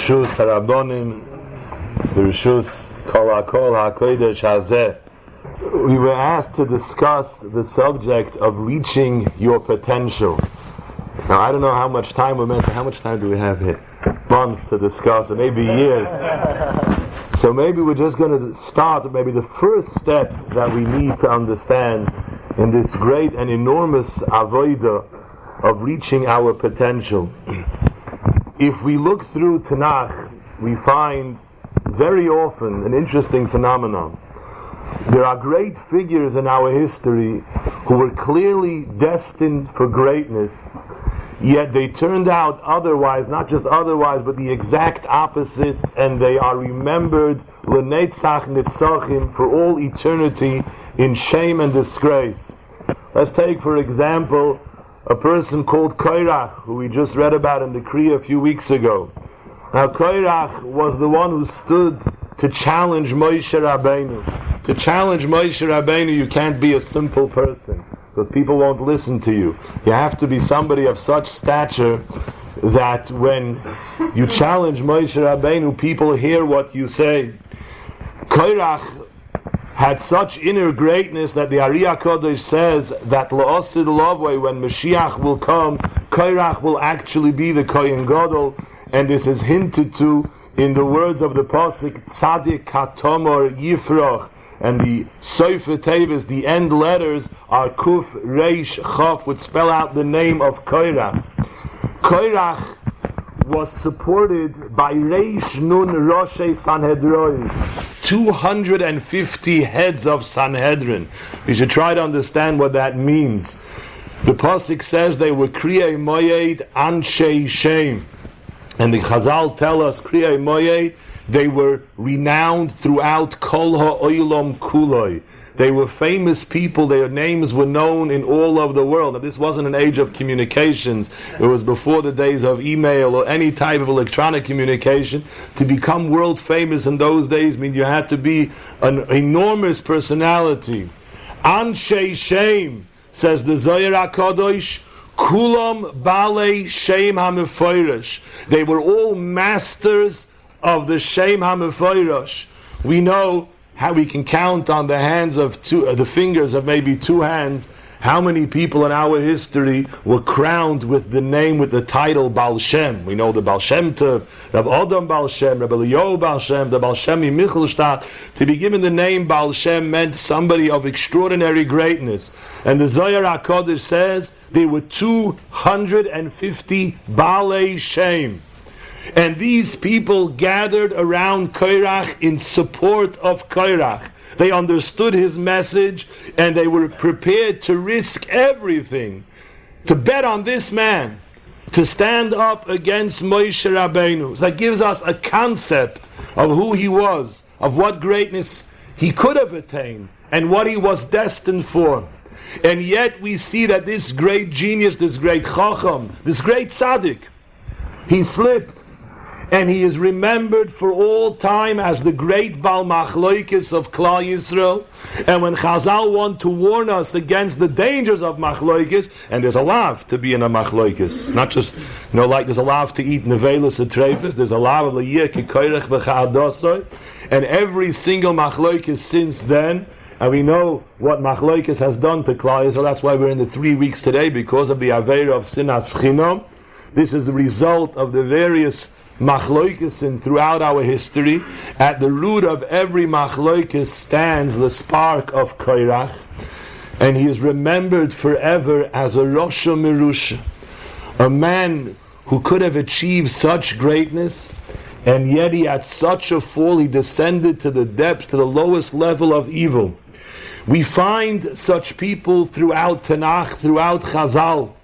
Rishus Harabonim, Rishus Kol HaKol HaKodesh Hazeh. We were asked to discuss the subject of reaching your potential. Now, I don't know how much time we're meant to, how much time do we have here? Months to discuss, or maybe years. So maybe we're just going to start, maybe the first step that we need to understand in this great and enormous avoida of reaching our potential. If we look through Tanakh, we find very often an interesting phenomenon. There are great figures in our history who were clearly destined for greatness, yet they turned out otherwise, not just otherwise, but the exact opposite, and they are remembered lenetzach nitzachim for all eternity in shame and disgrace. Let's take, for example, a person called Kairach, who we just read about in the Kriya a few weeks ago. Now, Kairach was the one who stood to challenge Moshe Rabbeinu. To challenge Moshe Rabbeinu, you can't be a simple person because people won't listen to you. You have to be somebody of such stature that when you challenge Moshe Rabbeinu, people hear what you say. Kairach had such inner greatness that the Ari HaKadosh says that La'osid Lovway, when Mashiach will come, Kairach will actually be the Kohen Gadol, and this is hinted to in the words of the Pasuk, Tzadik Katomor Yifroch, and the Sefer Tevis, the end letters are Kuf, Reish, Chaf, would spell out the name of Kairach. Kairach was supported by Reish Nun Roshe Sanhedrin. 250 heads of Sanhedrin. We should try to understand what that means. The Pasuk says they were Kriyei Moyed Anshe Shem. And the Chazal tell us Kriyei Moyed, they were renowned throughout Kol HaOylam Kuloi. They were famous people, their names were known in all over the world. Now, this wasn't an age of communications, it was before the days of email or any type of electronic communication. To become world famous in those days means you had to be an enormous personality. Anshe Shem, says the Zohar HaKadosh, Kulam Bale Shem HaMefoirish. They were all masters of the Shem HaMefoirish. We know how we can count on the hands of two, uh, the fingers of maybe two hands, how many people in our history were crowned with the name, with the title Baal Shem. We know the Baal Shem Tov, Rab Adam Baal Shem, Rab Elio Baal Shem, the Baal Shem Michelstadt. To be given the name Baal Shem meant somebody of extraordinary greatness. And the Zohar HaKadosh says there were 250 Baal Shem. And these people gathered around Kairach in support of Kairach. They understood his message and they were prepared to risk everything to bet on this man, to stand up against Moshe Rabbeinu. That gives us a concept of who he was, of what greatness he could have attained, and what he was destined for. And yet we see that this great genius, this great chacham, this great tzaddik, he slipped and he is remembered for all time as the great Bal Machloikis of Klal Yisrael. And when Chazal want to warn us against the dangers of Machloikis, and there's a lav to be in a Machloikis, not just, you know, like there's a lav to eat Nevelis and Trefis, there's a lav of Liyah Kikoirech B'cha'adosoi, and every single Machloikis since then, and we know what Machloikis has done to Klal Yisrael, that's why we're in the three weeks today, because of the Aveira of Sinas Chinom. This is the result of the various machloikis throughout our history. At the root of every machloikis stands the spark of Kairach, and he is remembered forever as a Rosha Mirusha, a man who could have achieved such greatness, and yet he had such a fall, he descended to the depths, to the lowest level of evil. We find such people throughout Tanakh, throughout Chazal.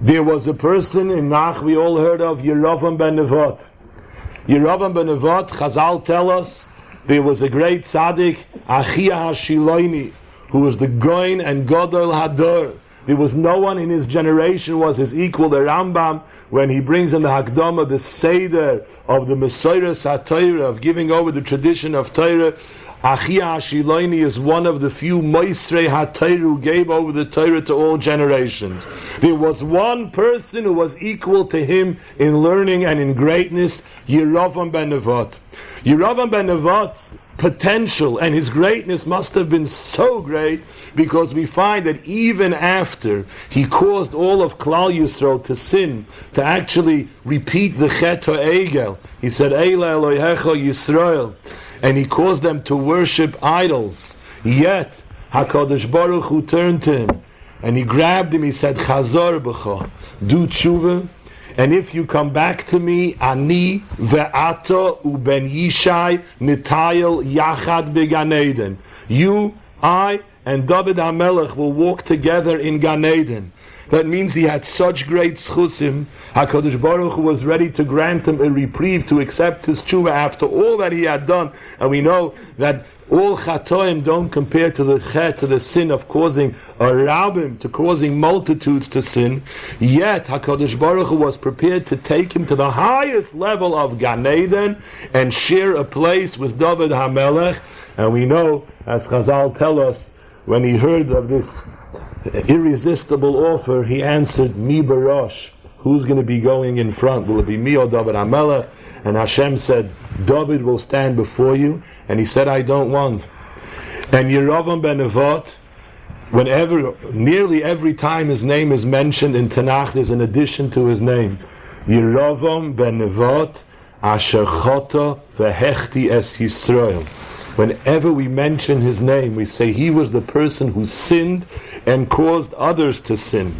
There was a person in Nach we all heard of, Yerovam ben Nevat. Yerovam ben Nevat, Chazal tell us, there was a great tzaddik, Achia HaShiloini, who was the Goin and Godol Hador. There was no one in his generation was his equal. The Rambam, when he brings in the Hakdama, the Seder of the Mesiras HaTorah, of giving over the tradition of Torah, Achia Ashiloini is one of the few Moisrei HaTayru who gave over the Torah to all generations. There was one person who was equal to him in learning and in greatness, Yeravam ben Nevat. Yeravam ben Nevat's potential and his greatness must have been so great because we find that even after he caused all of Klal Yisrael to sin, to actually repeat the Chet HaEgel, he said, Eila Elohecha Yisrael, and he caused them to worship idols. Yet, HaKadosh Baruch Hu turned to him, and he grabbed him, he said, Chazor b'cha, do tshuva, and if you come back to me, ani ve'ata uben Yishai nitayel yachad b'Gan Eden. You, I, and David HaMelech will walk together in Gan Eden. That means he had such great schusim. Hakadosh Baruch Hu was ready to grant him a reprieve to accept his tshuva after all that he had done. And we know that all chatoim don't compare to the chet, to the sin of causing a rabim, to causing multitudes to sin. Yet Hakadosh Baruch Hu was prepared to take him to the highest level of Gan Eden and share a place with David Hamelech. And we know, as Chazal tell us, when he heard of this irresistible offer, he answered, "Mi barosh." Who's going to be going in front? Will it be me or David Hamelech? And Hashem said, David will stand before you. And he said, I don't want. And Yeravam ben Nevat, whenever, nearly every time his name is mentioned in Tanakh, there's an addition to his name. Yeravam ben Nevat, Asher Chota vehechti es Yisrael. Whenever we mention his name, we say he was the person who sinned and caused others to sin.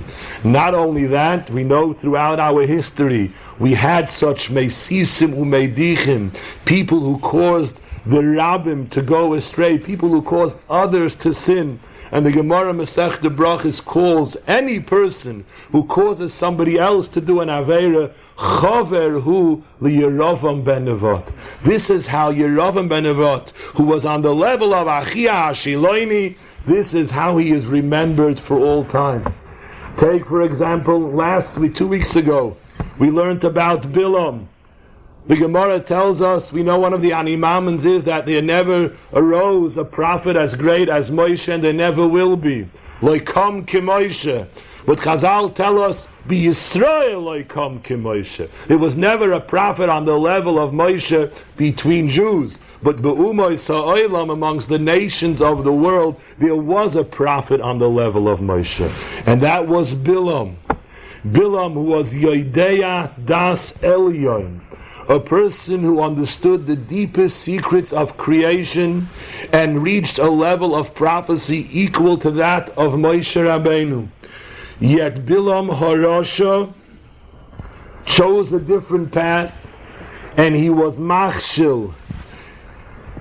Not only that, we know throughout our history we had such mesisim umeidichim, people who caused the rabbim to go astray, people who caused others to sin. And the Gemara Masech de Brachis calls any person who causes somebody else to do an Avera, Chaver hu liyeravam ben Nevat. This is how Yeravam ben Nevat, who was on the level of Achia Ashiloini, this is how he is remembered for all time. Take, for example, last week, two weeks ago, we learned about Bilam. The Gemara tells us, we know one of the animamans is that there never arose a prophet as great as Moshe, and there never will be. Loikom Moshe. But Chazal tell us, be Yisrael loikom Moshe. There was never a prophet on the level of Moshe between Jews. But Be'umoy Sa'olam amongst the nations of the world, there was a prophet on the level of Moshe. And that was Bilam. Bilam who was Yodeya Das Elyon a person who understood the deepest secrets of creation and reached a level of prophecy equal to that of Moshe Rabbeinu. Yet Bilam Harasha chose a different path and he was machshil.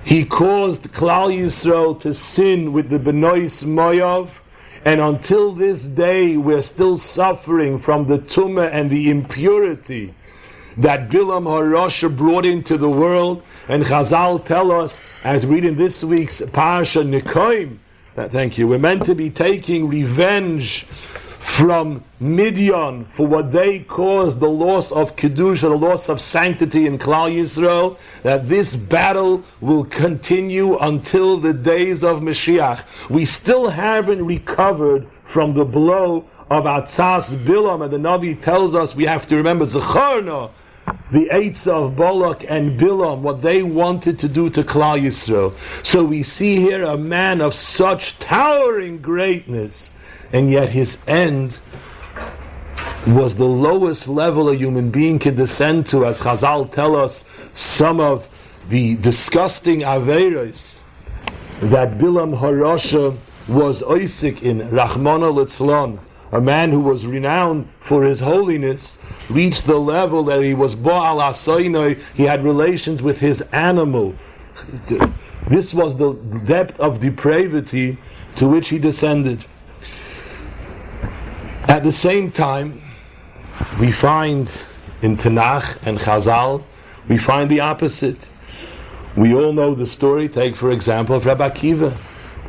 He caused Klal Yisrael to sin with the Benois Moyav and until this day we're still suffering from the tumah and the impurity that Bilam Harasha brought into the world. And Chazal tell us, as we read in this week's Parsha Nikoim, that thank you, we're meant to be taking revenge from Midian for what they caused the loss of Kedusha, the loss of sanctity in Klal Yisrael, that this battle will continue until the days of Mashiach. We still haven't recovered from the blow of Atzas Bilam, and the Navi tells us we have to remember Zacharna, the eights of Balak and Bilam, what they wanted to do to Klal Yisrael. So we see here a man of such towering greatness, and yet his end was the lowest level a human being could descend to, as Chazal tell us some of the disgusting Averas that Bilam Harasha was oisek in, Rahmana Litzlan a man who was renowned for his holiness, reached the level that he was Baal Asainoi, he had relations with his animal. This was the depth of depravity to which he descended. At the same time, we find in Tanakh and Chazal, we find the opposite. We all know the story, take for example of Rabbi Akiva.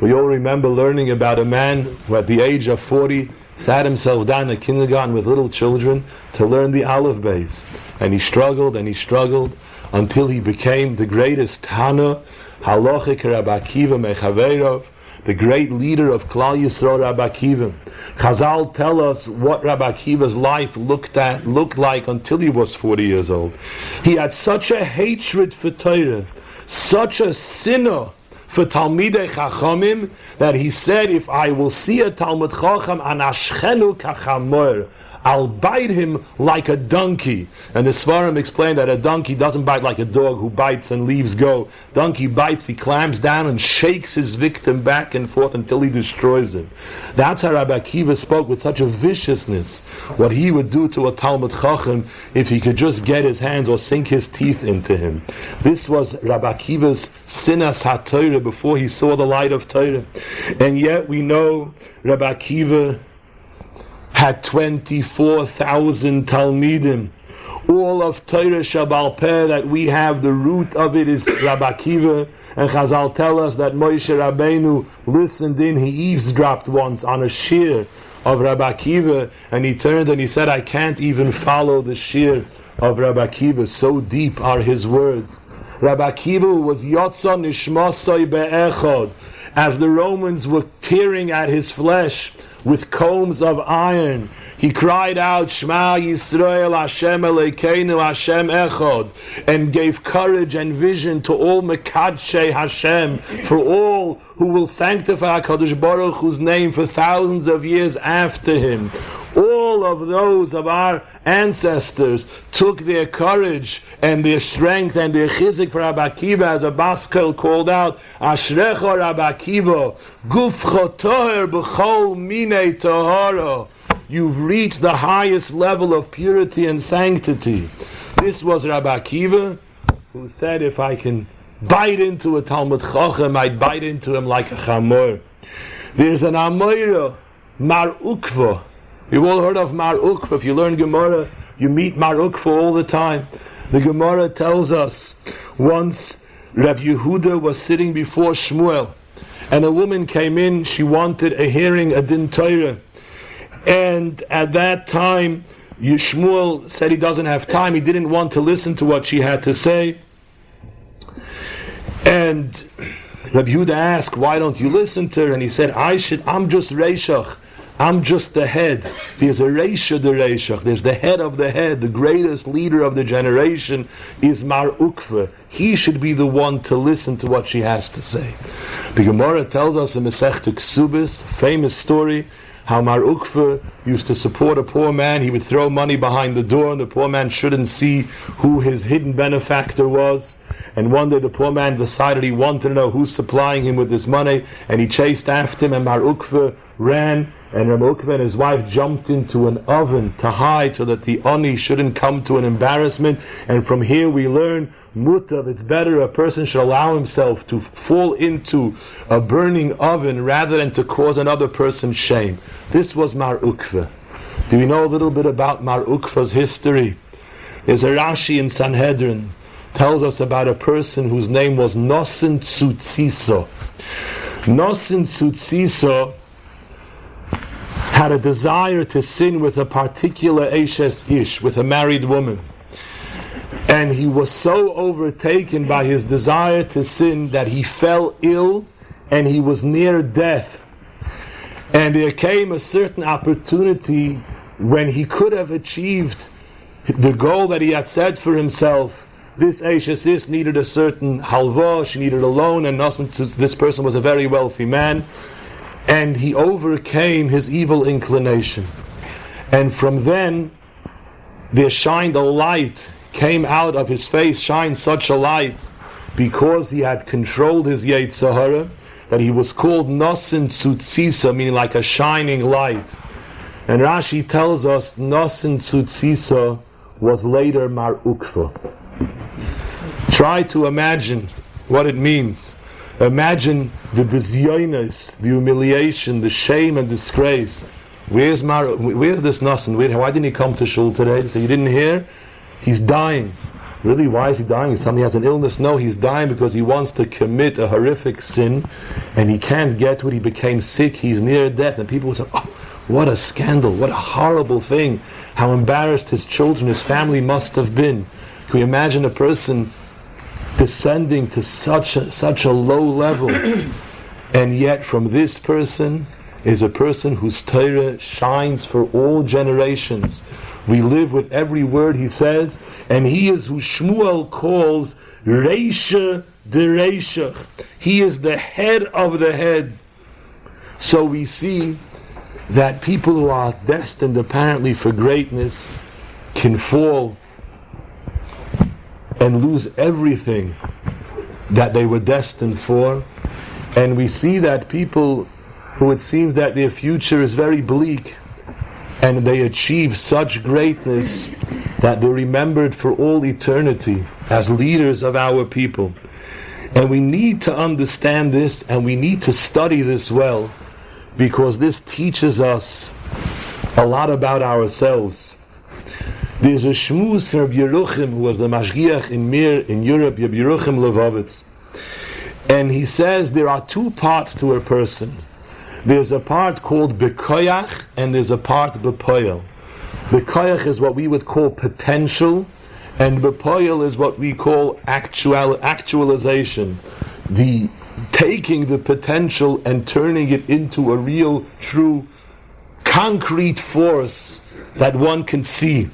We all remember learning about a man who at the age of 40 sat himself down in kindergarten with little children to learn the Aleph base. And he struggled and he struggled until he became the greatest Tana, Halachic Rabbi Akiva Mechaverov, the great leader of Klal Yisrael, Rabbi Akiva. Chazal tell us what Rabbi Akiva's life looked at, looked like until he was 40 years old. He had such a hatred for Torah, such a sinner for Talmidei Chachamim that he said, if I will see a Talmud Chacham, anashchenu kachamor, I'll bite him like a donkey. And the Svarim explained that a donkey doesn't bite like a dog who bites and leaves go. Donkey bites, he clamps down and shakes his victim back and forth until he destroys him. That's how Rabbi Akiva spoke with such a viciousness. What he would do to a Talmud Chacham if he could just get his hands or sink his teeth into him. This was Rabbi Akiva's sinas ha before he saw the light of Torah. And yet we know Rabbi Akiva had 24,000 Talmidim. All of Torah Shabbal Peh that we have, the root of it is Rabbi Akiva, and Chazal tell us that Moshe Rabbeinu listened in, he eavesdropped once on a shir of Rabbi Akiva, and he turned and he said, I can't even follow the shir of Rabbi Akiva, so deep are his words. Rabbi Akiva was Yotza Nishmasai Be'echod, as the Romans were tearing at his flesh, with combs of iron. He cried out, Shema Yisrael Hashem Elokeinu Hashem Echod, and gave courage and vision to all Mekadshe Hashem, for all who will sanctify HaKadosh Baruch Hu's name for thousands of years after him. All of those of our ancestors took their courage and their strength and their chizik for Rabbi Akiva as a Baskel called out, Ashrecha Rabbi Akiva, Gufcha Toher B'chol Mine Tohara. You've reached the highest level of purity and sanctity. This was Rabbi Akiva, who said, if I can bite into a Talmud Chochem, I'd bite into him like a chamor. There's an Amoira, Mar Ukva, You've all heard of Mar Ukva. If you learn Gemara, you meet Mar Ukva all the time. The Gemara tells us once Rav Yehuda was sitting before Shmuel, and a woman came in. She wanted a hearing, a din Torah, and at that time, Shmuel said he doesn't have time. He didn't want to listen to what she had to say, and Rabbi Yehuda asked, "Why don't you listen to her?" And he said, "I should. I'm just reishach." I'm just the head. There's a Reisha the Reishach. There's the head of the head. The greatest leader of the generation is Mar Ukva. He should be the one to listen to what she has to say. The Gemara tells us in Masech Ksubis, famous story, how Mar Ukva used to support a poor man. He would throw money behind the door, and the poor man shouldn't see who his hidden benefactor was. And one day the poor man decided he wanted to know who's supplying him with this money, and he chased after him, and Mar Ukva ran and Mar Ukva and his wife jumped into an oven to hide so that the oni shouldn't come to an embarrassment. And from here we learn mutav, it's better a person should allow himself to fall into a burning oven rather than to cause another person shame. This was Mar Ukva. Do we know a little bit about Mar Ukva's history? There's a Rashi in Sanhedrin tells us about a person whose name was Nosin Tsutziso. Nosin Tsutziso had a desire to sin with a particular Eshes Ish, with a married woman. And he was so overtaken by his desire to sin that he fell ill and he was near death. And there came a certain opportunity when he could have achieved the goal that he had set for himself. This Ashes needed a certain halva, she needed a loan, and this person was a very wealthy man and he overcame his evil inclination. And from then, there shined a light, came out of his face, shined such a light, because he had controlled his Yetzer Hara, that he was called Nosin Tzutzisa, meaning like a shining light. And Rashi tells us Nosin Tzutzisa was later Mar Ukva. Try to imagine what it means Imagine the bizyonis, the humiliation, the shame and disgrace. Where's Mar- Where's this Nasan? Where, why didn't he come to shul today? So you didn't hear? He's dying. Really, why is he dying? Somebody has an illness? No, he's dying because he wants to commit a horrific sin, and he can't get what he became sick. He's near death, and people say, "Oh, What a scandal. What a horrible thing. How embarrassed his children, his family must have been. Can you imagine a person descending to such a, such a low level? and yet, from this person is a person whose Torah shines for all generations. We live with every word he says, and he is who Shmuel calls Reisha de Reisha. He is the head of the head. So we see that people who are destined apparently for greatness can fall and lose everything that they were destined for. And we see that people who it seems that their future is very bleak and they achieve such greatness that they're remembered for all eternity as leaders of our people. And we need to understand this and we need to study this well because this teaches us a lot about ourselves. There's a shmuz from Yeruchim who was the mashgiach in Mir in Europe, Yeruchim Levovitz. And he says there are two parts to a person. There's a part called bekoyach and there's a part bepoyel. Bekoyach is what we would call potential and bepoyel is what we call actual actualization. The taking the potential and turning it into a real, true, concrete force that one can see.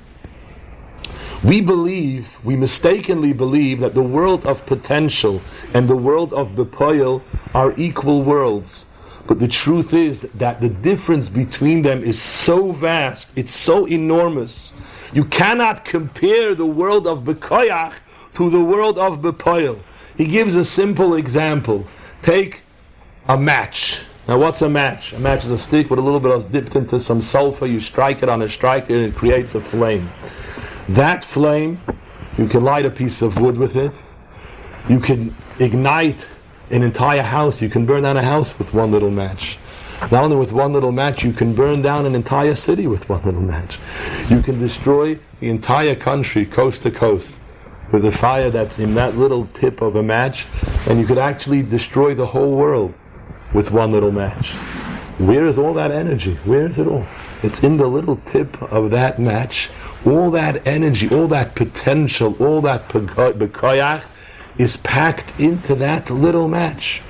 We believe, we mistakenly believe that the world of potential and the world of Bepoil are equal worlds. But the truth is that the difference between them is so vast, it's so enormous. You cannot compare the world of Bekoyach to the world of Bepoil. He gives a simple example. Take a match. Now, what's a match? A match is a stick with a little bit of dipped into some sulfur. You strike it on a striker, and it creates a flame. That flame, you can light a piece of wood with it. You can ignite an entire house. You can burn down a house with one little match. Not only with one little match, you can burn down an entire city with one little match. You can destroy the entire country, coast to coast with a fire that's in that little tip of a match, and you could actually destroy the whole world with one little match. Where is all that energy? Where is it all? It's in the little tip of that match. All that energy, all that potential, all that bekoyach is packed into that little match.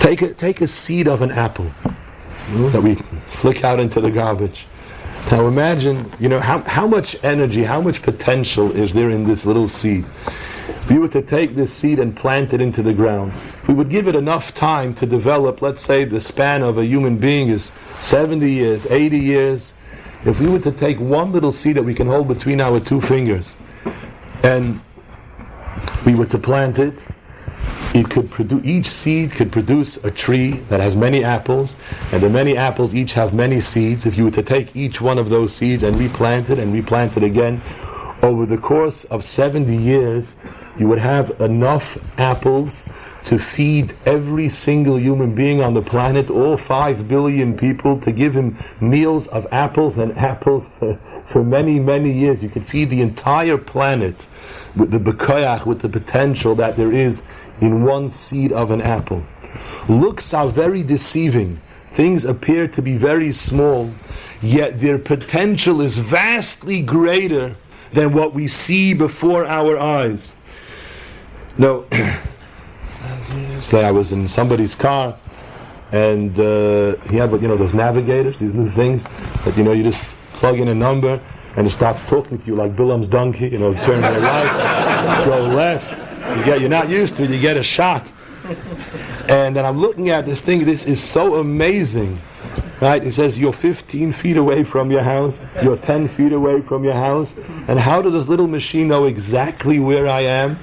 Take a, take a seed of an apple that we flick out into the garbage. Now imagine, you know, how, how much energy, how much potential is there in this little seed? If you were to take this seed and plant it into the ground, we would give it enough time to develop, let's say the span of a human being is 70 years, 80 years. If we were to take one little seed that we can hold between our two fingers, and we were to plant it, it could produce each seed could produce a tree that has many apples, and the many apples each have many seeds. If you were to take each one of those seeds and replant it and replant it again, over the course of 70 years, you would have enough apples to feed every single human being on the planet, all five billion people, to give him meals of apples and apples for, for many, many years. You could feed the entire planet with the bekoyach, with the potential that there is in one seed of an apple. Looks are very deceiving. Things appear to be very small, yet their potential is vastly greater than what we see before our eyes. No, say I was in somebody's car, and uh, he had, you know, those navigators, these little things that you know you just plug in a number and it starts talking to you like Bilam's donkey, you know, turn to the right, go left. You get, you're not used to it, you get a shock. And then I'm looking at this thing, this is so amazing. Right? It says you're 15 feet away from your house, you're 10 feet away from your house. And how does this little machine know exactly where I am?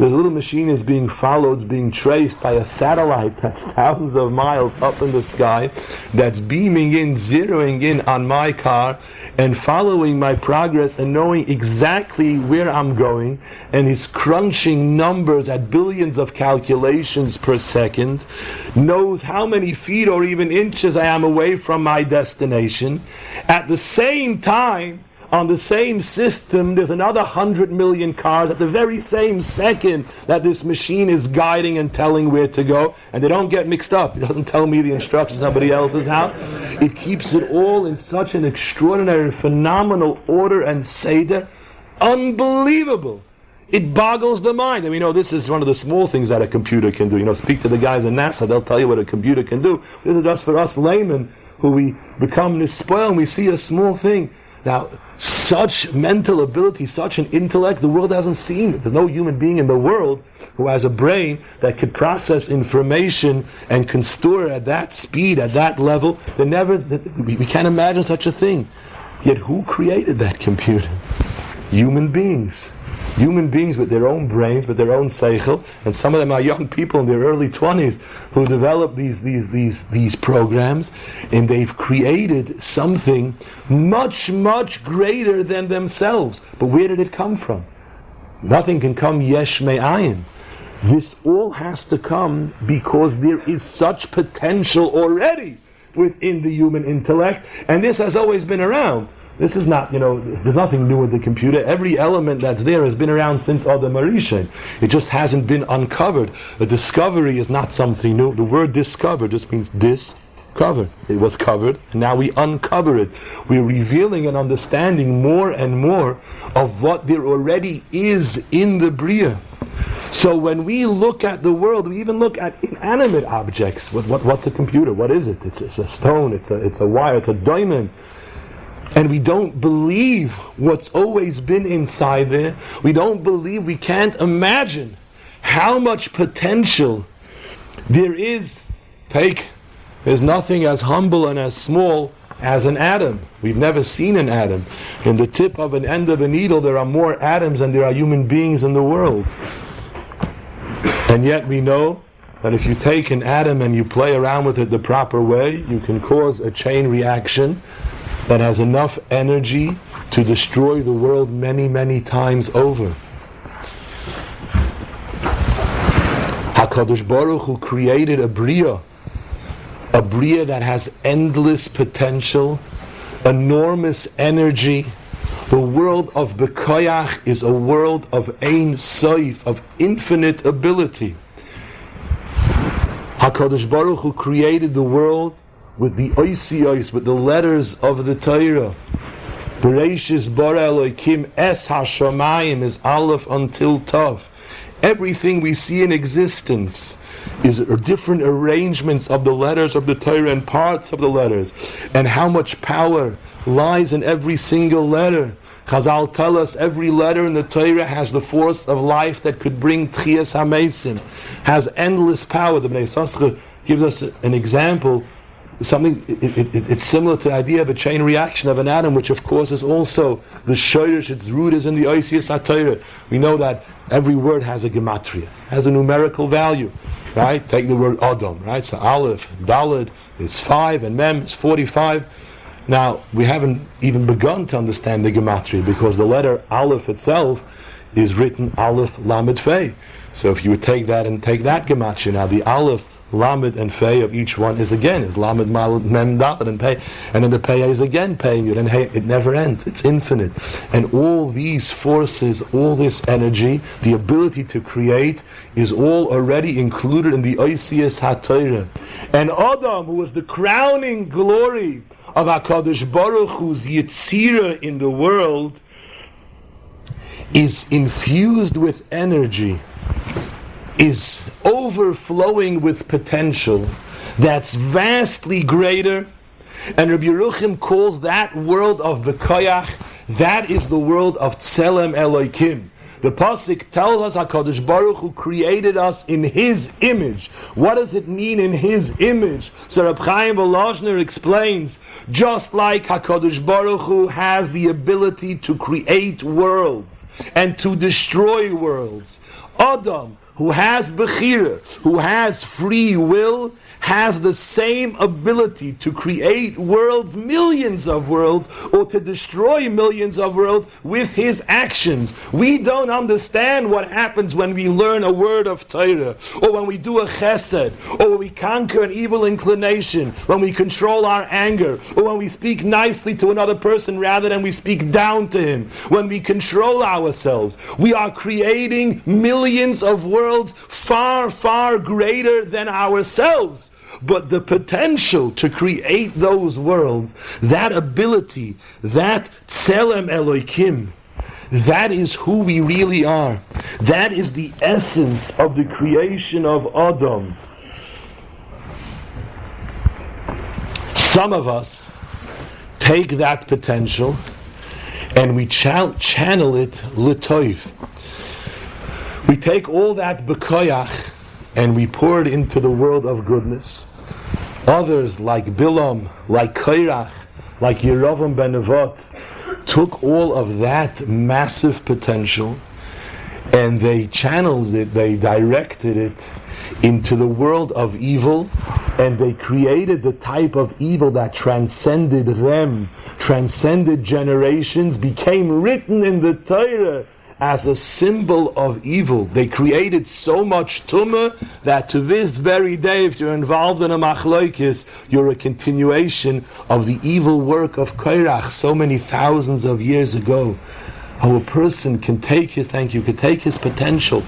The little machine is being followed, being traced by a satellite that's thousands of miles up in the sky, that's beaming in, zeroing in on my car, and following my progress and knowing exactly where I'm going, and is crunching numbers at billions of calculations per second, knows how many feet or even inches I am away from my destination. At the same time, on the same system, there's another hundred million cars at the very same second that this machine is guiding and telling where to go, and they don't get mixed up. It doesn't tell me the instructions somebody else's house. It keeps it all in such an extraordinary, phenomenal order and seder. Unbelievable. It boggles the mind. And we know this is one of the small things that a computer can do. You know, speak to the guys in NASA, they'll tell you what a computer can do. This is just for us laymen who we become nispoil and we see a small thing. Now, such mental ability, such an intellect, the world hasn't seen. There's no human being in the world who has a brain that could process information and can store at that speed, at that level. They never, we can't imagine such a thing. Yet who created that computer? Human beings human beings with their own brains, with their own seichel, and some of them are young people in their early 20s who develop these, these, these, these programs, and they've created something much, much greater than themselves. But where did it come from? Nothing can come yesh me'ayin. This all has to come because there is such potential already within the human intellect, and this has always been around. This is not, you know, there's nothing new with the computer. Every element that's there has been around since Adam Arishan. It just hasn't been uncovered. A discovery is not something new. The word discover just means discover. It was covered, and now we uncover it. We're revealing and understanding more and more of what there already is in the Bria. So when we look at the world, we even look at inanimate objects. What, what, what's a computer? What is it? It's, it's a stone, it's a, it's a wire, it's a diamond and we don't believe what's always been inside there, we don't believe, we can't imagine how much potential there is. Take, there's nothing as humble and as small as an atom. We've never seen an atom. In the tip of an end of a needle, there are more atoms than there are human beings in the world. And yet we know that if you take an atom and you play around with it the proper way, you can cause a chain reaction that has enough energy to destroy the world many, many times over. HaKadosh Baruch Hu created a Bria, a Bria that has endless potential, enormous energy. The world of Bekoyach is a world of Ein Soif, of infinite ability. HaKadosh Baruch Hu created the world with the oisiyos, with the letters of the Torah. Bereshis bara Elohim es hashamayim is Aleph until Tov. Everything we see in existence is different arrangements of the letters of the Torah and parts of the letters, and how much power lies in every single letter. Chazal tell us every letter in the Torah has the force of life that could bring Tchias HaMesim, has endless power. The Bnei Yissaschar gives us an example something, it, it, it's similar to the idea of a chain reaction of an atom, which of course is also the shoyrish, its root is in the Oisius HaTorah. We know that every word has a gematria, has a numerical value, right? Take the word Adam, right? So Aleph, Dalid is 5 and Mem is 45. Now, we haven't even begun to understand the gematria because the letter Aleph itself is written Aleph Lamed Fei. So if you would take that and take that gematria, now the Aleph Lamed and Fei of each one is again is Lamed Mem Dalet and Pei, and then the Pei is again Pei and Hey. It never ends. It's infinite, and all these forces, all this energy, the ability to create, is all already included in the Oisius HaTorah. And Adam, who was the crowning glory of Hakadosh Baruch Hu's Yitzira in the world, is infused with energy is overflowing with potential that's vastly greater. And Rabbi Yeruchim calls that world of the Bekoyach, that is the world of Tselem Elohim. The pasuk tells us Hakadosh Baruch Hu created us in His image. What does it mean in His image? So Reb Chaim Volozhner explains, just like Hakadosh Baruch Hu has the ability to create worlds and to destroy worlds, Adam who has Bechira, who has free will, has the same ability to create worlds, millions of worlds, or to destroy millions of worlds with his actions. We don't understand what happens when we learn a word of Torah, or when we do a chesed, or when we conquer an evil inclination, when we control our anger, or when we speak nicely to another person rather than we speak down to him, when we control ourselves. We are creating millions of worlds far, far greater than ourselves. But the potential to create those worlds, that ability, that tselem Elohim, that is who we really are. That is the essence of the creation of Adam. Some of us take that potential and we ch- channel it litoiv. We take all that bekoyach and we poured into the world of goodness. Others, like Bilam, like Kairach, like Yerovam ben Nevat, took all of that massive potential and they channeled it, they directed it into the world of evil, and they created the type of evil that transcended them, transcended generations, became written in the Torah as a symbol of evil. They created so much tumah that to this very day, if you're involved in a machloikis, you're a continuation of the evil work of Kairach so many thousands of years ago. How a person can take his, thank you, can take his potential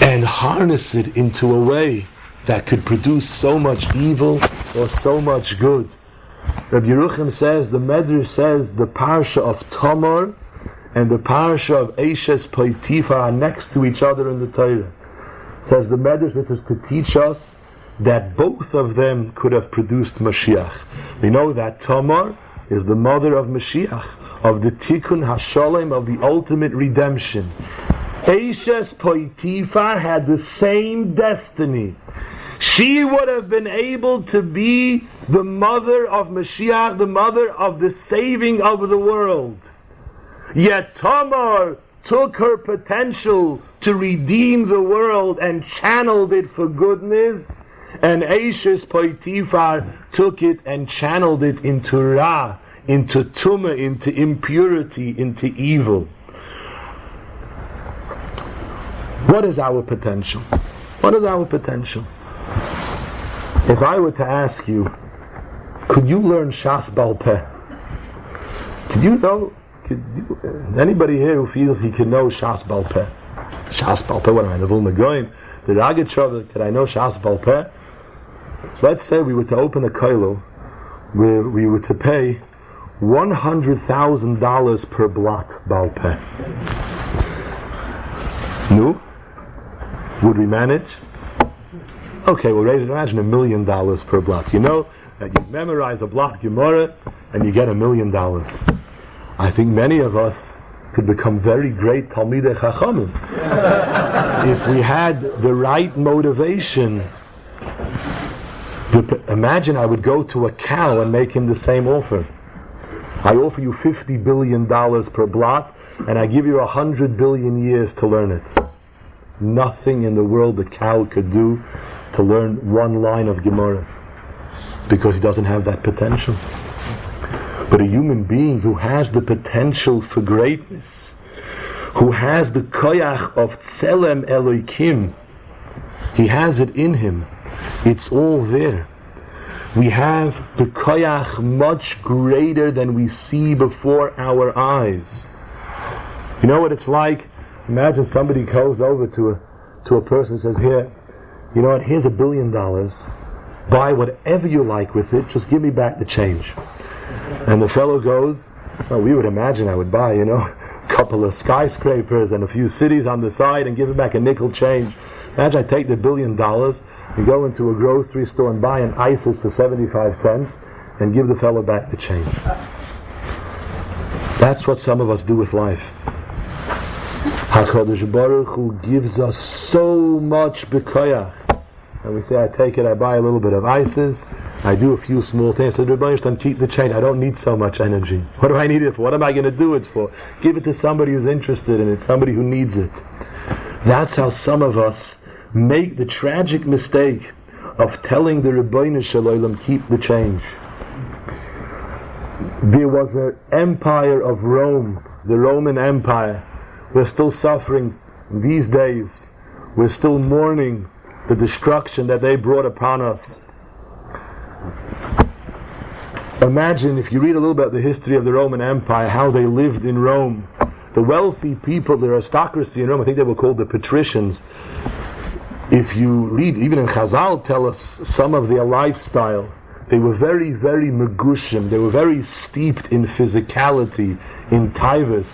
and harness it into a way that could produce so much evil or so much good. Rabbi Yeruchim says, the Medrash says, the parsha of Tamar and the parsha of Eshes Poitifa are next to each other in the Torah. Says the Medrash, this is to teach us that both of them could have produced Mashiach. We know that Tamar is the mother of Mashiach, of the Tikkun Hashalem, of the ultimate redemption. Eshes Poitifa had the same destiny she would have been able to be the mother of Mashiach, the mother of the saving of the world. Yet Tamar took her potential to redeem the world and channeled it for goodness, and Ashes Poitifar took it and channeled it into Ra, into Tumah, into impurity, into evil. What is our potential? What is our potential? If I were to ask you, could you learn Shas Balpeh? Could you know? Could you, uh, anybody here who feels he can know Shas Balpeh? Shas Balpeh, what am I, the Vilna Goin? The Ragachover, could I know Shas Balpeh? Let's say we were to open a koilo where we were to pay $100,000 per block Balpeh. No? Would we manage? Okay, well, raise, imagine a million dollars per block. You know that you memorize a block Gemara and you get a million dollars. I think many of us could become very great Talmidei Chachamim if we had the right motivation. imagine I would go to a cow and make him the same offer. I offer you fifty billion dollars per block, and I give you a hundred billion years to learn it. Nothing in the world the cow could do to learn one line of Gemara because he doesn't have that potential. But a human being who has the potential for greatness, who has the koyach of tselem Elohim, he has it in him. It's all there. We have the koyach much greater than we see before our eyes. You know what it's like? Imagine somebody goes over to a to a person and says, "Here, you know what, here's a billion dollars, buy whatever you like with it, just give me back the change. And the fellow goes, well, we would imagine I would buy, you know, a couple of skyscrapers and a few cities on the side and give him back a nickel change. Imagine I take the billion dollars and go into a grocery store and buy an ISIS for 75 cents and give the fellow back the change. That's what some of us do with life. HaKadosh Baruch Hu gives us so much bekoyach. And we say, I take it, I buy a little bit of ISIS, I do a few small things. So don't keep the change. I don't need so much energy. What do I need it for? What am I going to do it for? Give it to somebody who's interested in it, somebody who needs it. That's how some of us make the tragic mistake of telling the Ribono Shel Olam keep the change. There was an empire of Rome, the Roman Empire. We're still suffering these days. We're still mourning the destruction that they brought upon us. Imagine if you read a little about the history of the Roman Empire, how they lived in Rome. The wealthy people, the aristocracy in Rome, I think they were called the patricians. If you read, even in Chazal, tell us some of their lifestyle. They were very, very megushim. They were very steeped in physicality, in tivus.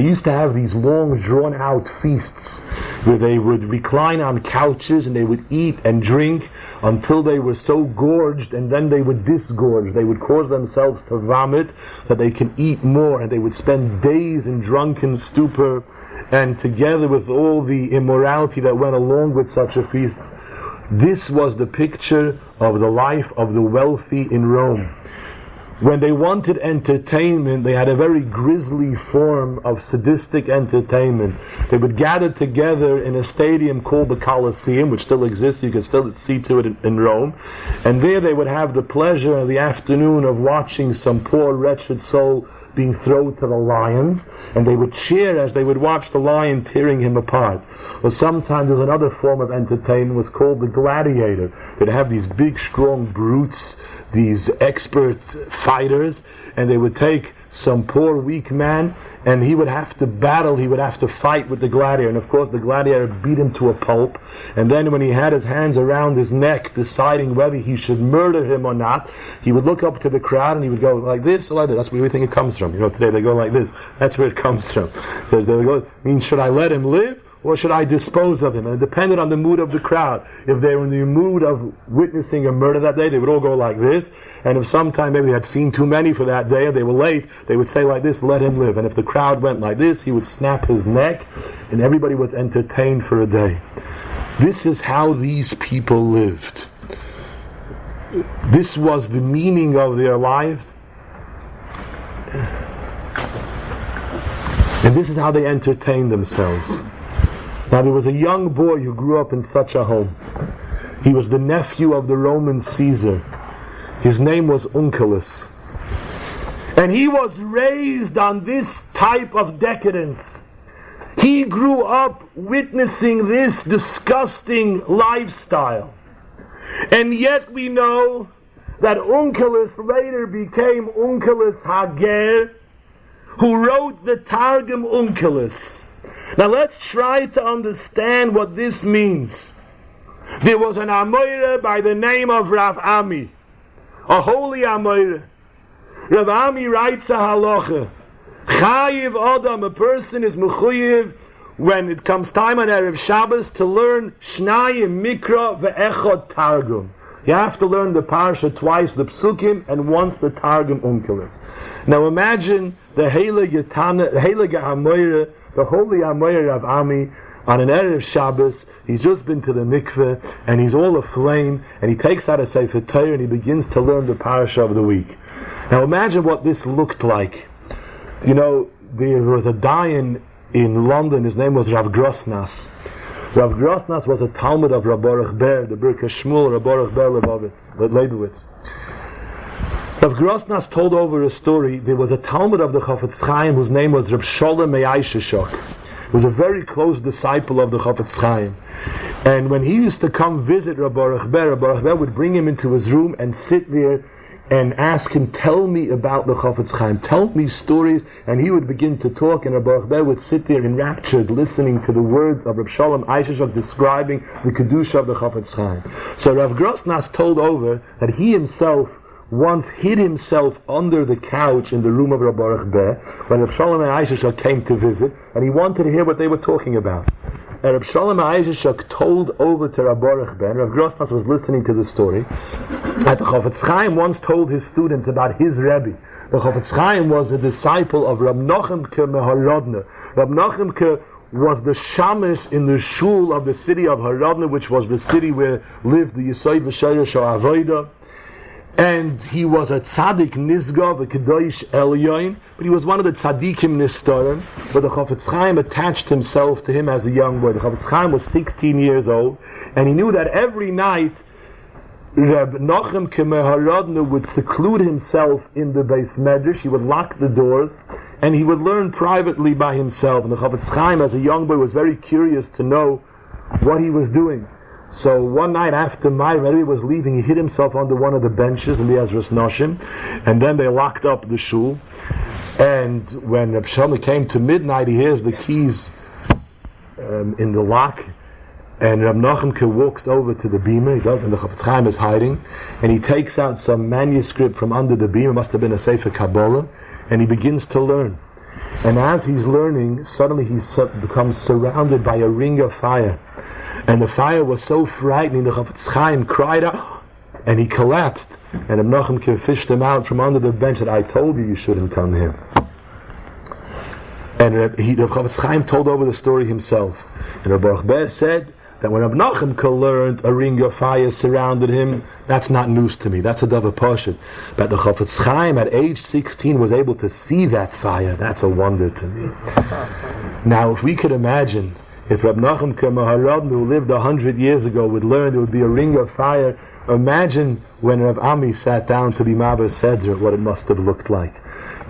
They used to have these long, drawn out feasts where they would recline on couches and they would eat and drink until they were so gorged and then they would disgorge. They would cause themselves to vomit that they can eat more and they would spend days in drunken stupor and together with all the immorality that went along with such a feast. This was the picture of the life of the wealthy in Rome when they wanted entertainment, they had a very grisly form of sadistic entertainment. They would gather together in a stadium called the Colosseum, which still exists, you can still see to it in, in Rome, and there they would have the pleasure of the afternoon of watching some poor wretched soul being thrown to the lions, and they would cheer as they would watch the lion tearing him apart. Or sometimes there's another form of entertainment was called the gladiator. They'd have these big, strong brutes, these expert fighters, and they would take some poor weak man and he would have to battle, he would have to fight with the gladiator. And of course, the gladiator beat him to a pulp. And then, when he had his hands around his neck, deciding whether he should murder him or not, he would look up to the crowd and he would go like this or like that. That's where we think it comes from. You know, today they go like this. That's where it comes from. So they go, Mean should I let him live? Or should I dispose of him? And it depended on the mood of the crowd. If they were in the mood of witnessing a murder that day, they would all go like this. And if sometime maybe they had seen too many for that day and they were late, they would say like this, let him live. And if the crowd went like this, he would snap his neck and everybody was entertained for a day. This is how these people lived. This was the meaning of their lives. And this is how they entertained themselves. Now there was a young boy who grew up in such a home. He was the nephew of the Roman Caesar. His name was Onkelos. And he was raised on this type of decadence. He grew up witnessing this disgusting lifestyle. And yet we know that Onkelos later became Onkelos Hager, who wrote the Targum Onkelos. Now let's try to understand what this means. There was an Amoira by the name of Rav Ami, a holy Amoira. Rav Ami writes a halacha. Chayiv Adam, a person is mechuyev when it comes time on Erev Shabbos to learn Shnayim Mikra ve'echot Targum. You have to learn the parsha twice, the psukim, and once the targum Onkelos. Now imagine the heilige Tana, heilige Amoira the holy Amir of Ami on an Erev Shabbos, he's just been to the mikveh, and he's all aflame, and he takes out a Sefer Torah and he begins to learn the parasha of the week. Now imagine what this looked like. You know, there was a Dayan in London, his name was Rav Grosnas. Rav Grosnas was a Talmud of Rav Baruch Ber, the Birka Shmuel, Rav Baruch Ber Leibowitz. Rav Grosnas told over a story, there was a Talmid of the Chafetz Chaim whose name was Rav Sholem. He was a very close disciple of the Chafetz Chaim. And when he used to come visit Ber, Rav Baruch Ber would bring him into his room and sit there and ask him, tell me about the Chafetz Chaim, tell me stories, and he would begin to talk, and Rabbi Ber would sit there enraptured, listening to the words of Rav Shalom Aishashok describing the Kedusha of the Chafetz Chaim. So Rav Grosnas told over that he himself once hid himself under the couch in the room of Rabbi Baruch Ber when Rabbi Shalom and Aishashak came to visit, and he wanted to hear what they were talking about. And Rabbi Shalom told over to Rabbi Baruch Ber, and Rabbi Grosnas was listening to the story, that the Chofetz Chaim once told his students about his Rebbe. The Chofetz Chaim was a disciple of Rab Nochemke Meharodne. Rab Nochemke was the shamish in the shul of the city of Haradna, which was the city where lived the Yisai V'Shayah Avodah and he was a tzaddik nizgav, a kedosh elyoin, but he was one of the tzaddikim nistorim. But the Chofetz Chaim attached himself to him as a young boy. The Chofetz Chaim was 16 years old, and he knew that every night Reb Nochem Kemeharodnu would seclude himself in the beis medrash. He would lock the doors, and he would learn privately by himself. And the Chofetz Chaim, as a young boy, was very curious to know what he was doing. So one night after my Rebbe was leaving, he hid himself under one of the benches in the Ezras Noshim, and then they locked up the shul. And when Reb came to midnight, he hears the keys um, in the lock, and Reb Nachemke walks over to the bima. he does, and the Chofetz Chaim is hiding, and he takes out some manuscript from under the bima, must have been a Sefer Kabbalah, and he begins to learn. And as he's learning, suddenly he becomes surrounded by a ring of fire. And the fire was so frightening, the Chofetz Chaim cried out, and he collapsed. And Abnachim fished him out from under the bench that I told you you shouldn't come here. And he, the Chofetz Chaim told over the story himself. And Rabbi Ber said that when Abnachim learned a ring of fire surrounded him, that's not news to me. That's a dove Pashat. But the Chofetz Chaim at age 16 was able to see that fire. That's a wonder to me. Now, if we could imagine if Rab Nachum Maharadnu, who lived a hundred years ago, would learn there would be a ring of fire, imagine when Rav Ami sat down to be Maber Sedra, what it must have looked like.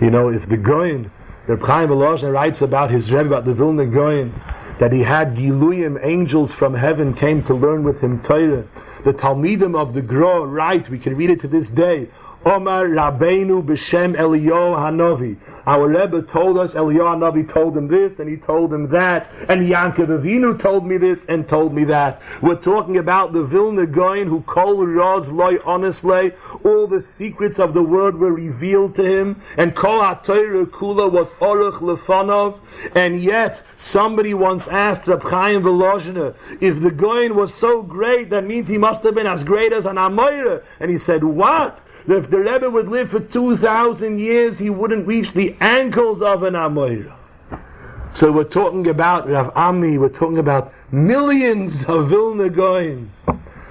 You know, if the Goyin, Reb Chaim Volozhin writes about his Rebbe, about the Vilna Goyin, that he had Giluyim, angels from heaven came to learn with him Torah. The Talmidim of the Gra write, we can read it to this day, Omar Rabbeinu B'Shem Hanovi. Our Rebbe told us, Eliyahu Hanovi told him this, and he told him that, and Yankov Avinu told me this, and told me that. We're talking about the Vilna Gaon who Kol Raz Loy honestly, all the secrets of the word were revealed to him, and Kol HaTorah Kula was Oruch Lefanov, and yet somebody once asked Reb Chaim Volozhiner, if the Gaon was so great, that means he must have been as great as an Amoira, and he said, what? That if the Rebbe would live for 2,000 years, he wouldn't reach the ankles of an Amoira. So we're talking about Rav Ami, we're talking about millions of Vilna Goyim.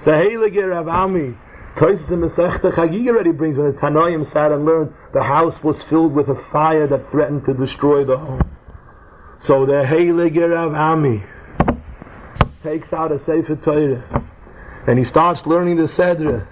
The Heilige Rav Ami. Toises in Masechta Chagig already brings when the Tanoim sat and learned the house was filled with a fire that threatened to destroy the home. So the Heilige Rav Ami takes out a Sefer Torah and he starts learning the Sedra.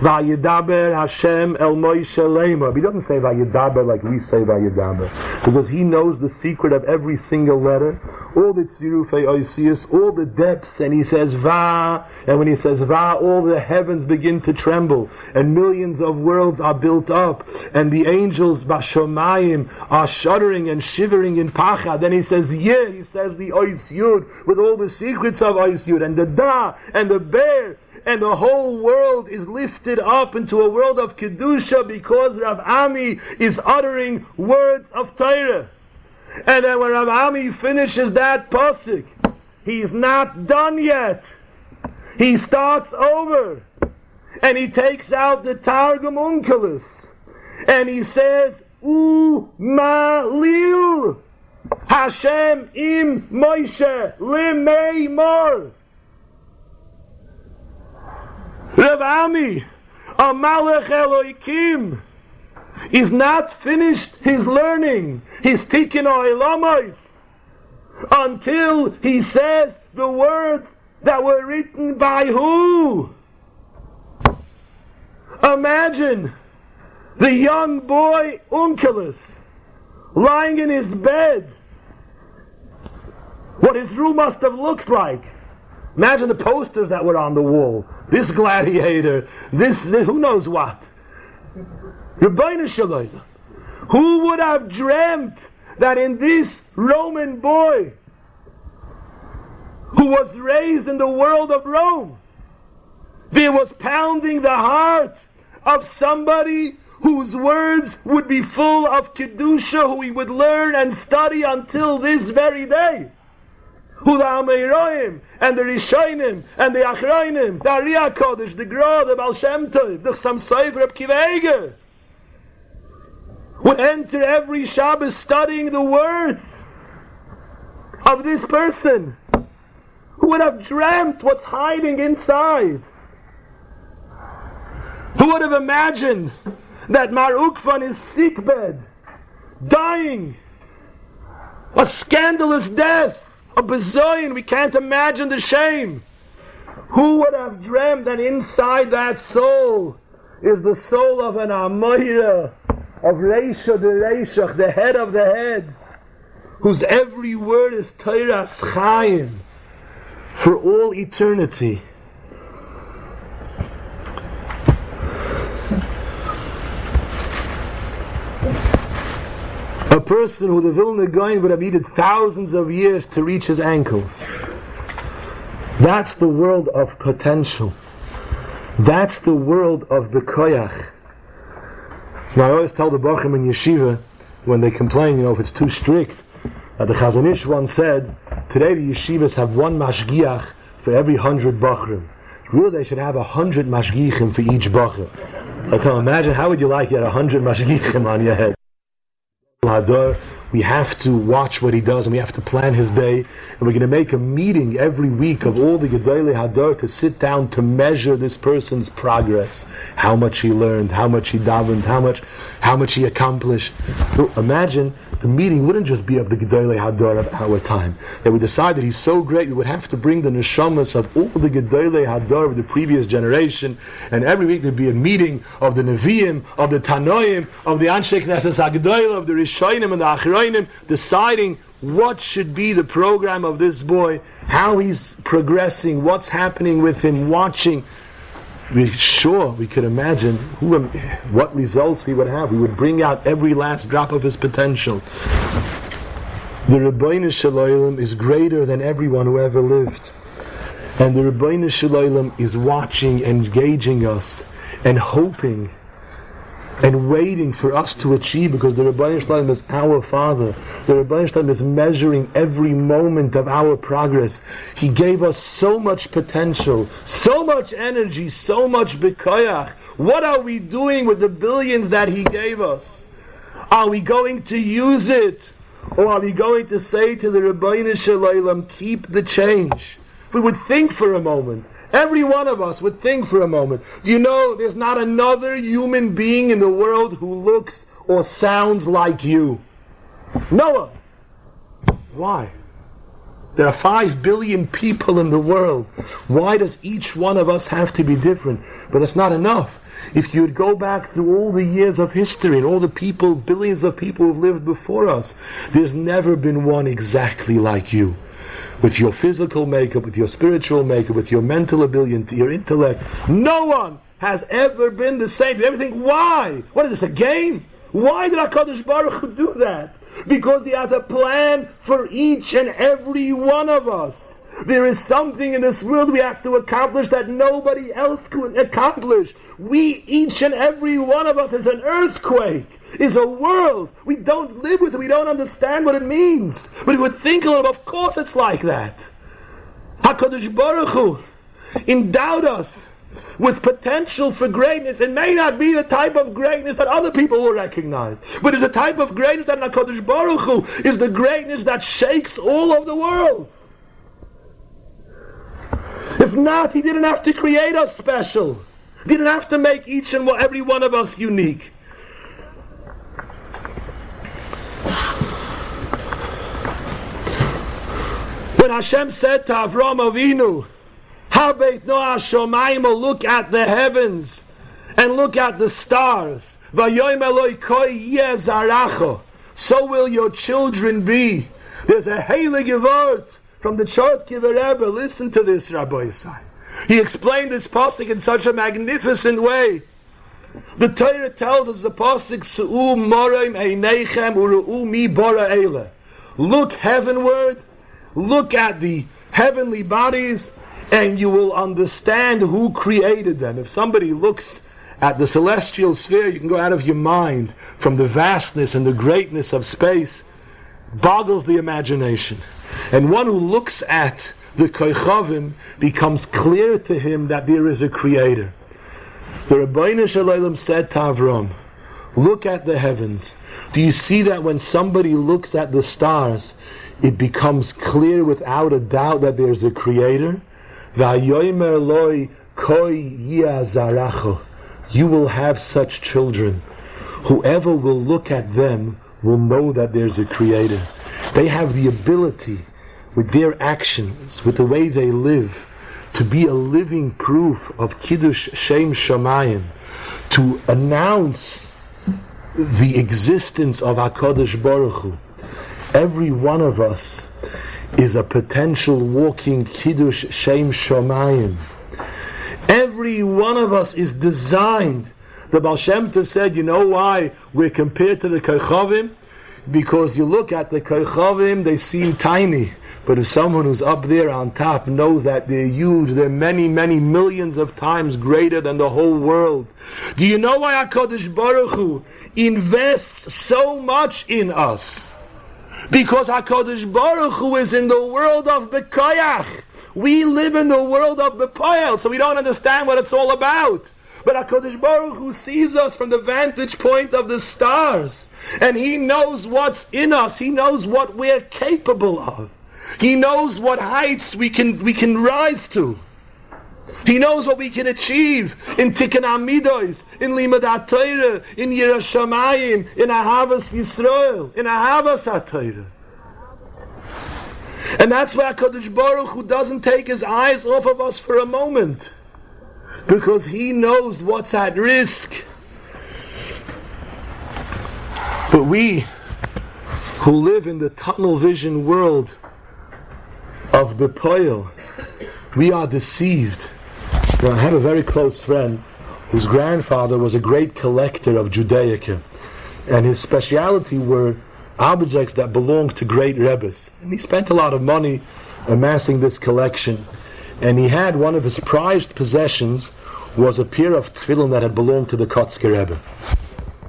Vayidaber Hashem El Moshe. He doesn't say Vayidaber like we say Vayidaber. Because he knows the secret of every single letter, all the Tzirufei Oisius, all the depths, and he says Va, and when he says Va, all the heavens begin to tremble, and millions of worlds are built up, and the angels Bashomayim are shuddering and shivering in Pacha. Then he says Yeah, he says the Ois Yud, with all the secrets of Ois Yud, and the Da, and the Bear, and the whole world is lifted up into a world of Kedusha because Rav Ami is uttering words of Torah. And then when Rav Ami finishes that pasuk, he's not done yet. He starts over. And he takes out the Targum Onkelos. And he says, U Malil Hashem im Moshe limei mor. Rav Ami, a Malach Elohim, is not finished his learning, his tikkun oilamos, until he says the words that were written by who? Imagine the young boy Onkelos lying in his bed. What his room must have looked like. Imagine the posters that were on the wall. This gladiator, this, this who knows what. Who would have dreamt that in this Roman boy, who was raised in the world of Rome, there was pounding the heart of somebody whose words would be full of Kedusha, who he would learn and study until this very day who the Ameiroim and the Rishonim and the Achrayim, the Ariyah Kodesh, the Gra, the Baal the Samsoiv Reb Kivege, would enter every Shabbos studying the words of this person who would have dreamt what's hiding inside. Who would have imagined that Mar Ukvan is sickbed, dying, a scandalous death, a bazoin, we can't imagine the shame. Who would have dreamed that inside that soul is the soul of an Amoira, of Reisha the Reishach, the head of the head, whose every word is Teiras Chaim for all eternity. A person who the Vilna Gaon would have needed thousands of years to reach his ankles. That's the world of potential. That's the world of the koyach. Now I always tell the Bachim in yeshiva when they complain, you know, if it's too strict, that the Chazon Ish once said, today the yeshivas have one mashgiach for every hundred bachrim. Really, they should have a hundred mashgichim for each bachrim. I can imagine how would you like to get a hundred mashgichim on your head? Hadar, we have to watch what he does and we have to plan his day. And we're going to make a meeting every week of all the Gedolei HaDor to sit down to measure this person's progress. How much he learned, how much he davened, how much, how much he accomplished. Imagine the meeting wouldn't just be of the Gedolei HaDor of our time. That we decide that he's so great, we would have to bring the neshamas of all the Gedolei HaDor of the previous generation, and every week there'd be a meeting of the Nevi'im, of the Tanoim, of the Anshe Knesset HaGedolah, of the Rishonim and the Achronim, deciding what should be the program of this boy, how he's progressing, what's happening with him, watching we sure we could imagine who, what results we would have. We would bring out every last drop of his potential. The Ribono Shel Olam is greater than everyone who ever lived. And the Ribono Shel Olam is watching, engaging us, and hoping and waiting for us to achieve because the Ribono Shel Olam is our Father. The Ribono Shel Olam is measuring every moment of our progress. He gave us so much potential, so much energy, so much bikoyach. What are we doing with the billions that He gave us? Are we going to use it? Or are we going to say to the Ribono Shel Olam, keep the change? We would think for a moment. Every one of us would think for a moment. Do you know there's not another human being in the world who looks or sounds like you? Noah. Why? There are five billion people in the world. Why does each one of us have to be different? But it's not enough. If you'd go back through all the years of history and all the people, billions of people who've lived before us, there's never been one exactly like you with your physical makeup, with your spiritual makeup, with your mental ability, your intellect. No one has ever been the same. Everything. Why? What is this? A game? Why did Hakadosh Baruch Hu do that? Because He has a plan for each and every one of us. There is something in this world we have to accomplish that nobody else could accomplish. We, each and every one of us, is an earthquake is a world. We don't live with it. We don't understand what it means. But we would think a little, of course it's like that. HaKadosh Baruch Hu endowed us with potential for greatness. It may not be the type of greatness that other people will recognize, but it's a type of greatness that HaKadosh Baruch Hu is the greatness that shakes all of the world. If not, He didn't have to create us special. He didn't have to make each and every one of us unique. When Hashem said to Avram Avinu, Habeit Noah Shomayim, look at the heavens and look at the stars. So will your children be. There's a heilige word from the Chortkiver Rebbe. Listen to this, Rabbi Yisai. He explained this pasuk in such a magnificent way. The Torah tells us the pasuk Su'u Morim Einechem Uru'u Mi Bora Eile. Look heavenward Look at the heavenly bodies and you will understand who created them. If somebody looks at the celestial sphere, you can go out of your mind from the vastness and the greatness of space, boggles the imagination. And one who looks at the Koichavim becomes clear to him that there is a creator. The Ribono Shel Olam said to Avram, Look at the heavens. Do you see that when somebody looks at the stars, it becomes clear without a doubt that there's a creator. You will have such children. Whoever will look at them will know that there's a creator. They have the ability with their actions, with the way they live, to be a living proof of Kiddush Shem Shamayim, to announce the existence of HaKadosh Baruch Hu. Every one of us is a potential walking Kiddush Shem Shamayim. Every one of us is designed. The Baal Shem Tov said, you know why we're compared to the Kochavim? Because you look at the Kochavim, they seem tiny. But if someone who's up there on top knows that they're huge, they're many, many millions of times greater than the whole world. Do you know why HaKadosh Baruch Hu invests so much in us? Because HaKadosh Baruch Hu is in the world of Bekoyach. We live in the world of Bepoel, so we don't understand what it's all about. But HaKadosh Baruch Hu sees us from the vantage point of the stars. And He knows what's in us. He knows what we're capable of. He knows what heights we can, we can rise to. He knows what we can achieve in Tikkun Amidos, in Limad HaTorah, in Yerushalayim, in Ahavas Yisrael, in Ahavas HaTorah. And that's why HaKadosh Baruch Hu doesn't take his eyes off of us for a moment. Because he knows what's at risk. But we who live in the tunnel vision world of poil, we are deceived. I have a very close friend whose grandfather was a great collector of Judaica, and his speciality were objects that belonged to great rebbes. And he spent a lot of money amassing this collection. And he had one of his prized possessions was a pair of tefillin that had belonged to the Kotzker Rebbe.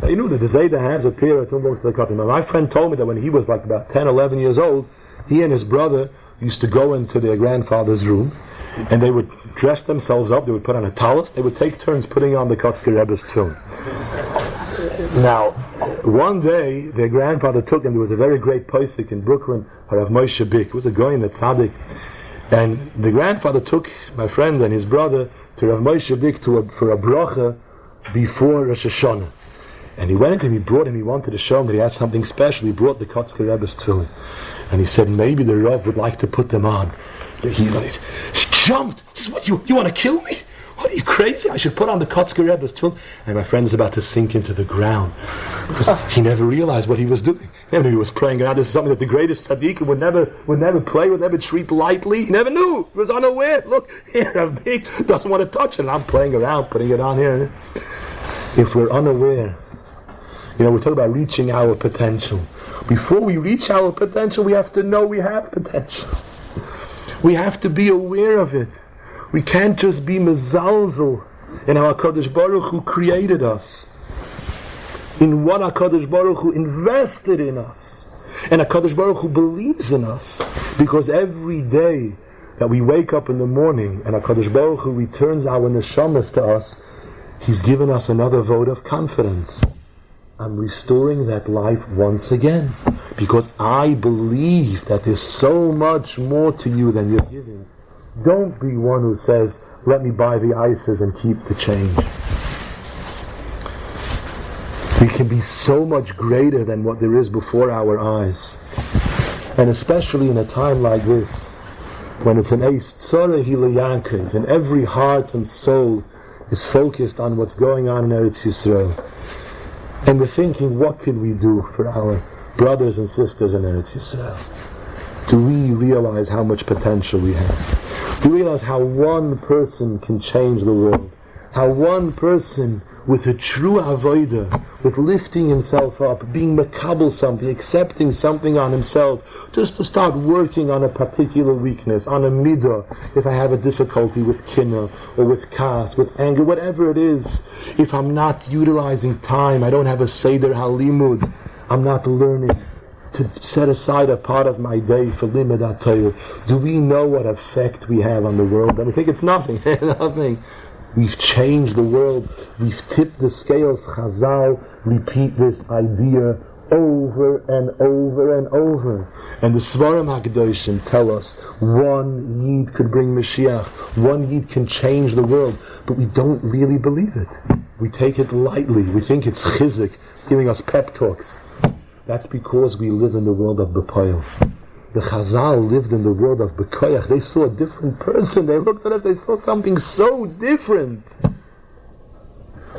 Now, you know that the Zayda has a pair that belongs to the Kotzker My friend told me that when he was like about 10, 11 years old, he and his brother used to go into their grandfather's room and they would dress themselves up, they would put on a talus, they would take turns putting on the Kotzker Rebbe's tune. Now, one day, their grandfather took them, there was a very great posik in Brooklyn, Harav Moshe Bick, was a in the tzaddik, and the grandfather took my friend and his brother to Rav Moshe Bick to a, for a bracha before Rosh Hashanah. And he went to him, he brought him, he wanted to show him that he had something special. He brought the Kotzker Rebbe's tefillin. And he said, maybe the Rav would like to put them on. He, he jumped. Said, what, you, you want to kill me? What are you crazy? I should put on the Kotzker Rebbe's tefillin. And my friend is about to sink into the ground. Because he never realized what he was doing. Never he was praying out. This is something that the greatest tzaddik would never, would never play, would never treat lightly. He never knew. He was unaware. Look, here, a big, doesn't want to touch it. And I'm playing around, putting it on here. If we're unaware, you know, we're talking about reaching our potential. Before we reach our potential, we have to know we have potential. We have to be aware of it. We can't just be mezalzel in how HaKadosh Baruch Hu created us. In what HaKadosh Baruch Hu invested in us. And HaKadosh Baruch Hu believes in us. Because every day that we wake up in the morning and HaKadosh Baruch Hu returns our neshamas to us, He's given us another vote of confidence. I'm restoring that life once again. Because I believe that there's so much more to you than you're giving. Don't be one who says, let me buy the ices and keep the change. We can be so much greater than what there is before our eyes. And especially in a time like this, when it's an Eis Tzorah and every heart and soul is focused on what's going on in Eretz Yisrael. And we're thinking, what can we do for our brothers and sisters in Eretz Yisrael? Do we realize how much potential we have? Do we realize how one person can change the world? How one person with a true avoider, with lifting himself up, being makabel something, accepting something on himself, just to start working on a particular weakness, on a midah, if I have a difficulty with kinna, or with kas, with anger, whatever it is, if I'm not utilizing time, I don't have a seder halimud, I'm not learning, to set aside a part of my day for limud. Do we know what effect we have on the world? And we think it's nothing, nothing. We've changed the world. We've tipped the scales. Chazal repeat this idea over and over and over. And the Svarim HaKadoshim tell us one Yid could bring Mashiach. One Yid can change the world. But we don't really believe it. we take it lightly. We think it's chizik, giving us pep talks. That's because we live in the world of Bepoil. The Chazal lived in the world of Bekoyach. They saw a different person. They looked at it, they saw something so different.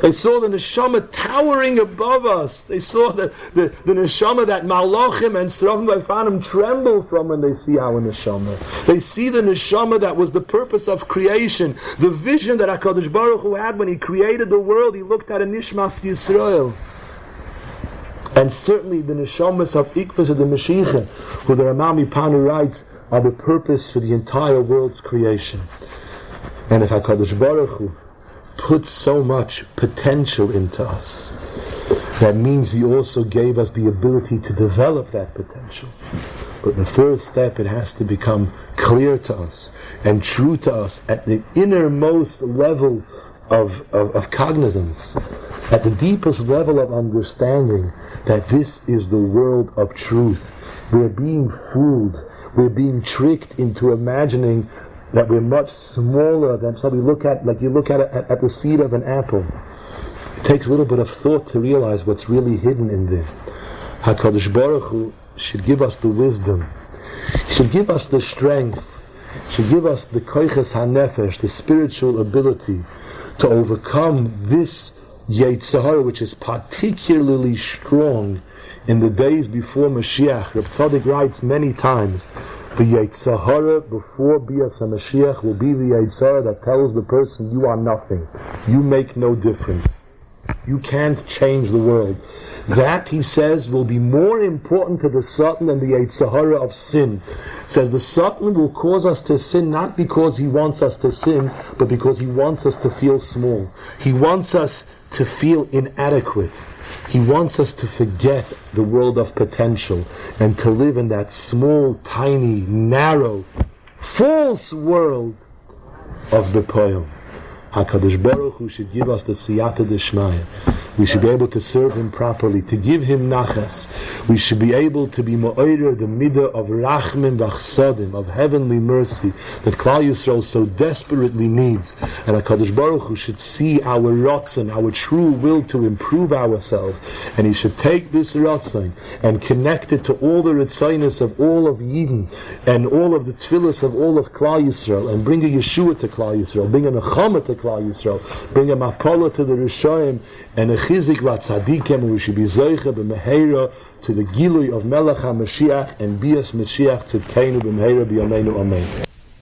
They saw the neshama towering above us. They saw the, the, the neshama that malachim and serafim Baifanim tremble from when they see our neshama. They see the neshama that was the purpose of creation. The vision that HaKadosh Baruch Hu had when He created the world. He looked at a Nishmas Yisrael. And certainly the neshamas of Ikvas of the Mashiach, who the Rema MiPano writes, are the purpose for the entire world's creation. And if HaKadosh Baruch Hu put so much potential into us. That means He also gave us the ability to develop that potential. But the first step, it has to become clear to us and true to us at the innermost level of, of, of cognizance, at the deepest level of understanding that this is the world of truth. We're being fooled. We're being tricked into imagining that we're much smaller than so we look at like you look at at, the seed of an apple. It takes a little bit of thought to realize what's really hidden in there. Hakadosh Baruch Hu should give us the wisdom. Should give us the strength. Should give us the koiches hanefesh, the spiritual ability to overcome this Yetzer Hara, which is particularly strong in the days before Mashiach. Reb Tzadok writes many times the Yetzer Hara before Bias Mashiach will be the Yetzer Hara that tells the person you are nothing. You make no difference. You can't change the world. That, he says, will be more important to the Satan than the Yetzer Hara of sin. Says the Satan will cause us to sin not because he wants us to sin, but because he wants us to feel small. He wants us to feel inadequate. He wants us to forget the world of potential and to live in that small, tiny, narrow, false world of the poem. HaKadosh Baruch Hu should give us the siyata deshmaya. We should be able to serve Him properly, to give Him nachas. We should be able to be ma'oyer the midah of rachmin v'achsadim, of heavenly mercy, that Klal Yisrael so desperately needs. And HaKadosh Baruch Hu should see our rotzen, our true will to improve ourselves. And He should take this rotzen and connect it to all the ritzainus of all of Yidden, and all of the tefillas of all of Klal Yisrael, and bring a Yeshua to Klal Yisrael, bring a Nechama to Klal Yisrael, bring a Mapola to the Rishayim, and a chizik vatzadikim, we should be zoicha b'meheira to the gilui of Melech HaMashiach and bias Mashiach tzidkeinu b'meheira b'yameinu amen.